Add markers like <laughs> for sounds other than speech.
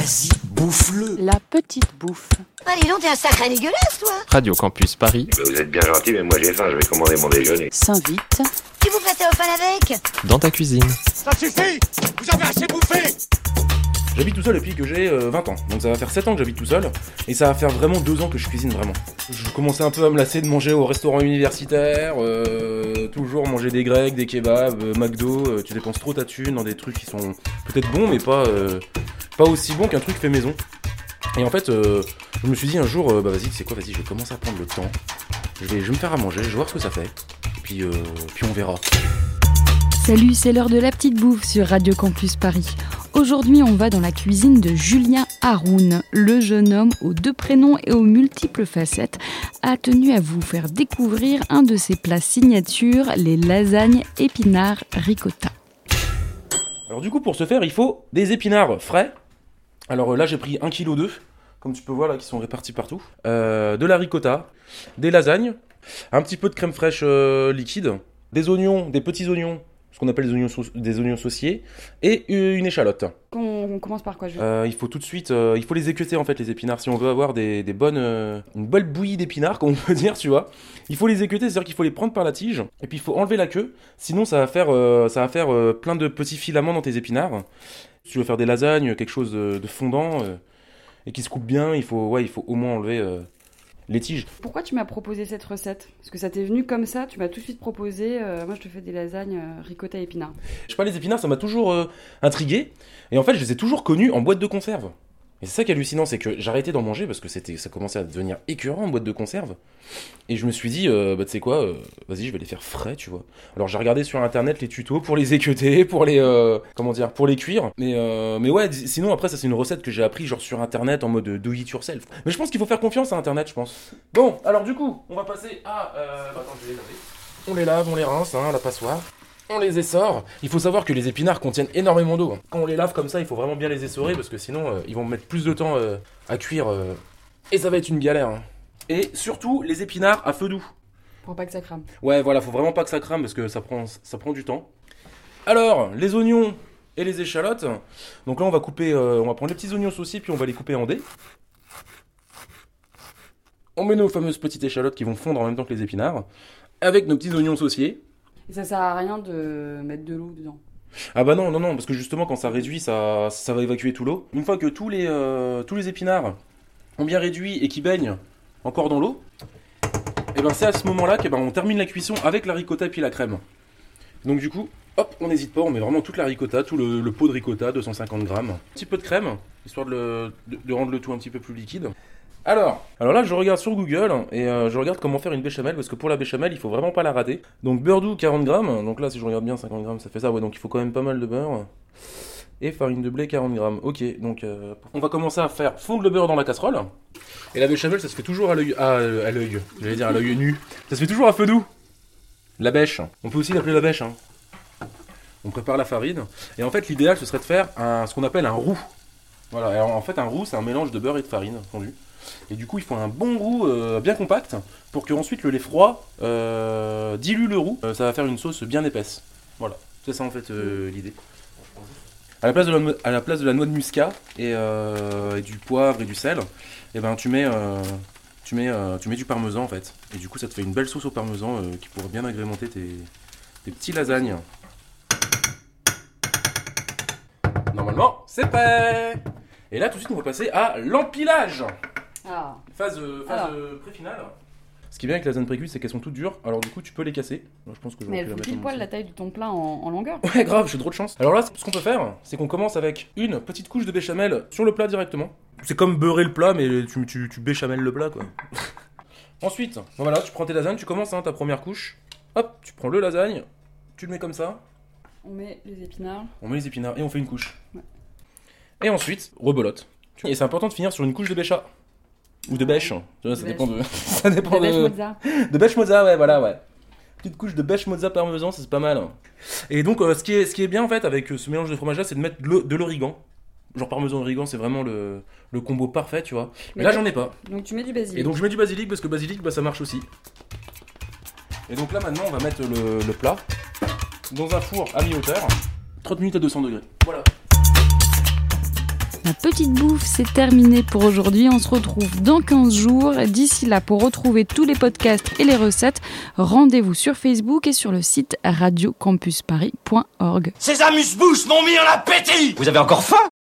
Vas-y, bouffe-le. La petite bouffe. Allez, donc, t'es un sacré dégueulasse, toi Radio Campus Paris, Bah, vous êtes bien gentil, mais moi j'ai faim, je vais commander mon déjeuner. S'invite. Tu vous prêtais au fan avec dans ta cuisine. Ça suffit Vous avez assez bouffé J'habite tout seul depuis que j'ai euh, 20 ans. Donc ça va faire 7 ans que j'habite tout seul. Et ça va faire vraiment 2 ans que je cuisine vraiment. Je commençais un peu à me lasser de manger au restaurant universitaire. euh, toujours manger des grecs, des kebabs, euh, McDo. euh, tu dépenses trop ta thune dans des trucs qui sont peut-être bons, mais pas, euh, pas aussi bons qu'un truc fait maison. Et en fait, euh, je me suis dit un jour, euh, bah vas-y, c'est quoi, vas-y, je vais commencer à prendre le temps. Je vais, je vais me faire à manger, je vais voir ce que ça fait. Et puis, euh, puis on verra. Salut, c'est l'heure de la petite bouffe sur Radio Campus Paris. Aujourd'hui, on va dans la cuisine de Julien Haroun. Le jeune homme aux deux prénoms et aux multiples facettes a tenu à vous faire découvrir un de ses plats signature, les lasagnes épinards ricotta. Alors du coup, pour ce faire, il faut des épinards frais. Alors euh, là, j'ai pris 1 kg comme tu peux voir là, qui sont répartis partout. Euh, de la ricotta, des lasagnes, un petit peu de crème fraîche euh, liquide, des oignons, des petits oignons, ce qu'on appelle des oignons, sau- des oignons sauciers, et euh, une échalote. On, commence par quoi Euh, il faut tout de suite, euh, il faut les équeuter en fait les épinards si on veut avoir des, des bonnes, euh, une bonne bouillie d'épinards comme on peut dire, tu vois. Il faut les équeuter, c'est-à-dire qu'il faut les prendre par la tige et puis il faut enlever la queue, sinon ça va faire, ça va faire plein de petits filaments dans tes épinards. Si tu veux faire des lasagnes, quelque chose de, de fondant et qui se coupe bien, il faut, ouais, il faut au moins enlever les tiges. Pourquoi tu m'as proposé cette recette? Parce que ça t'est venu comme ça, tu m'as tout de suite proposé, euh, moi je te fais des lasagnes euh, ricotta épinards. Je sais pas, les épinards, ça m'a toujours euh, intrigué. Et en fait, je les ai toujours connus en boîte de conserve. Et c'est ça qui est hallucinant, c'est que j'arrêtais d'en manger parce que ça commençait à devenir écœurant en boîte de conserve. Et je me suis dit, euh, bah tu sais quoi, euh, vas-y, je vais les faire frais, tu vois. Alors j'ai regardé sur internet les tutos pour les équeuter, <laughs> pour les, euh, comment dire, pour les cuire. Mais, euh, mais ouais, sinon après ça c'est une recette que j'ai appris genre sur internet en mode do it yourself. Mais je pense qu'il faut faire confiance à internet, je pense. Bon, alors du coup, on va passer à, euh, attends, je vais les laver. On les lave, on les rince, hein, la passoire. On les essore. Il faut savoir que les épinards contiennent énormément d'eau. Quand on les lave comme ça, il faut vraiment bien les essorer parce que sinon, euh, ils vont mettre plus de temps euh, à cuire euh, et ça va être une galère. hein. Et surtout, les épinards à feu doux. Pour pas que ça crame. Ouais, voilà, faut vraiment pas que ça crame parce que ça prend, ça prend du temps. Alors, les oignons et les échalotes. Donc là, on va couper, euh, on va prendre les petits oignons sauciers puis on va les couper en dés. On met nos fameuses petites échalotes qui vont fondre en même temps que les épinards avec nos petits oignons sauciers. Et ça sert à rien de mettre de l'eau dedans. Ah bah non, non, non, parce que justement quand ça réduit, ça, ça va évacuer tout l'eau. Une fois que tous les, euh, tous les épinards ont bien réduit et qui baignent encore dans l'eau, et ben c'est à ce moment-là que ben, termine la cuisson avec la ricotta et puis la crème. Donc du coup, hop, on n'hésite pas, on met vraiment toute la ricotta, tout le, pot de ricotta, 250 grammes. Un petit peu de crème, histoire de- de rendre le tout un petit peu plus liquide. Alors, alors là je regarde sur Google et euh, je regarde comment faire une béchamel parce que pour la béchamel il faut vraiment pas la rater. Donc beurre doux 40 grammes, donc là si je regarde bien 50 grammes ça fait ça, ouais donc il faut quand même pas mal de beurre. Et farine de blé 40 grammes, ok donc euh, on va commencer à faire fondre le beurre dans la casserole. Et la béchamel ça se fait toujours à l'œil, à, euh, à l'œil, j'allais dire à l'œil nu, ça se fait toujours à feu doux. La bêche, on peut aussi l'appeler la bêche. hein. On prépare la farine et en fait l'idéal ce serait de faire ce qu'on appelle un roux. Voilà, alors en fait un roux c'est un mélange de beurre et de farine fondu. Et du coup, il faut un bon roux euh, bien compact pour que ensuite le lait froid euh, dilue le roux. Euh, ça va faire une sauce bien épaisse. Voilà, c'est ça en fait l'idée. À la place de la, noix- de muscat et, du poivre et du sel, et ben tu mets tu mets du parmesan en fait. Et du coup, ça te fait une belle sauce au parmesan qui pourrait bien agrémenter tes, tes petits lasagnes. Normalement, c'est prêt. Et là, tout de suite, on va passer à l'empilage. Ah, Phase, euh, phase euh, pré-finale. Ce qui est bien avec la zone pré-cuite, c'est qu'elles sont toutes dures. Alors du coup, tu peux les casser. Je pense que mais j'aurais elle fait pile poil la taille de ton plat en, en longueur. <laughs> Ouais, grave, j'ai trop de chance. Alors là, ce qu'on peut faire, c'est qu'on commence avec une petite couche de béchamel sur le plat directement. C'est comme beurrer le plat, mais tu, tu, tu béchamel le plat, quoi. <laughs> Ensuite, bon, voilà, tu prends tes lasagnes, tu commences hein, ta première couche. Hop, tu prends le lasagne, tu le mets comme ça, On met les épinards. on met les épinards et on fait une couche. Ouais. Et ensuite, rebelote. Et c'est important de finir sur une couche de bécha. Ou de bêche. Tu vois, ça dépend de. <laughs> ça dépend de. mozza. De bêche mozza, ouais, voilà, ouais. Petite couche de bêche mozza parmesan, c'est pas mal. Et donc, euh, ce, qui est, ce qui est bien en fait avec euh, ce mélange de fromage là, c'est de mettre de l'o- de l'origan. Genre parmesan origan, c'est vraiment le, le combo parfait, tu vois. Mais là- j'en ai pas. Donc tu mets du basilic. Et donc, je mets du basilic parce que basilic, bah, ça marche aussi. Et donc là, maintenant, on va mettre le, le plat dans un four à mi-hauteur, 30 minutes à 200 degrés. Voilà. La petite bouffe, c'est terminé pour aujourd'hui. On se retrouve dans 15 jours. D'ici là, pour retrouver tous les podcasts et les recettes, rendez-vous sur Facebook et sur le site radiocampusparis.org. Ces amuse-bouches m'ont mis en appétit Vous avez encore faim?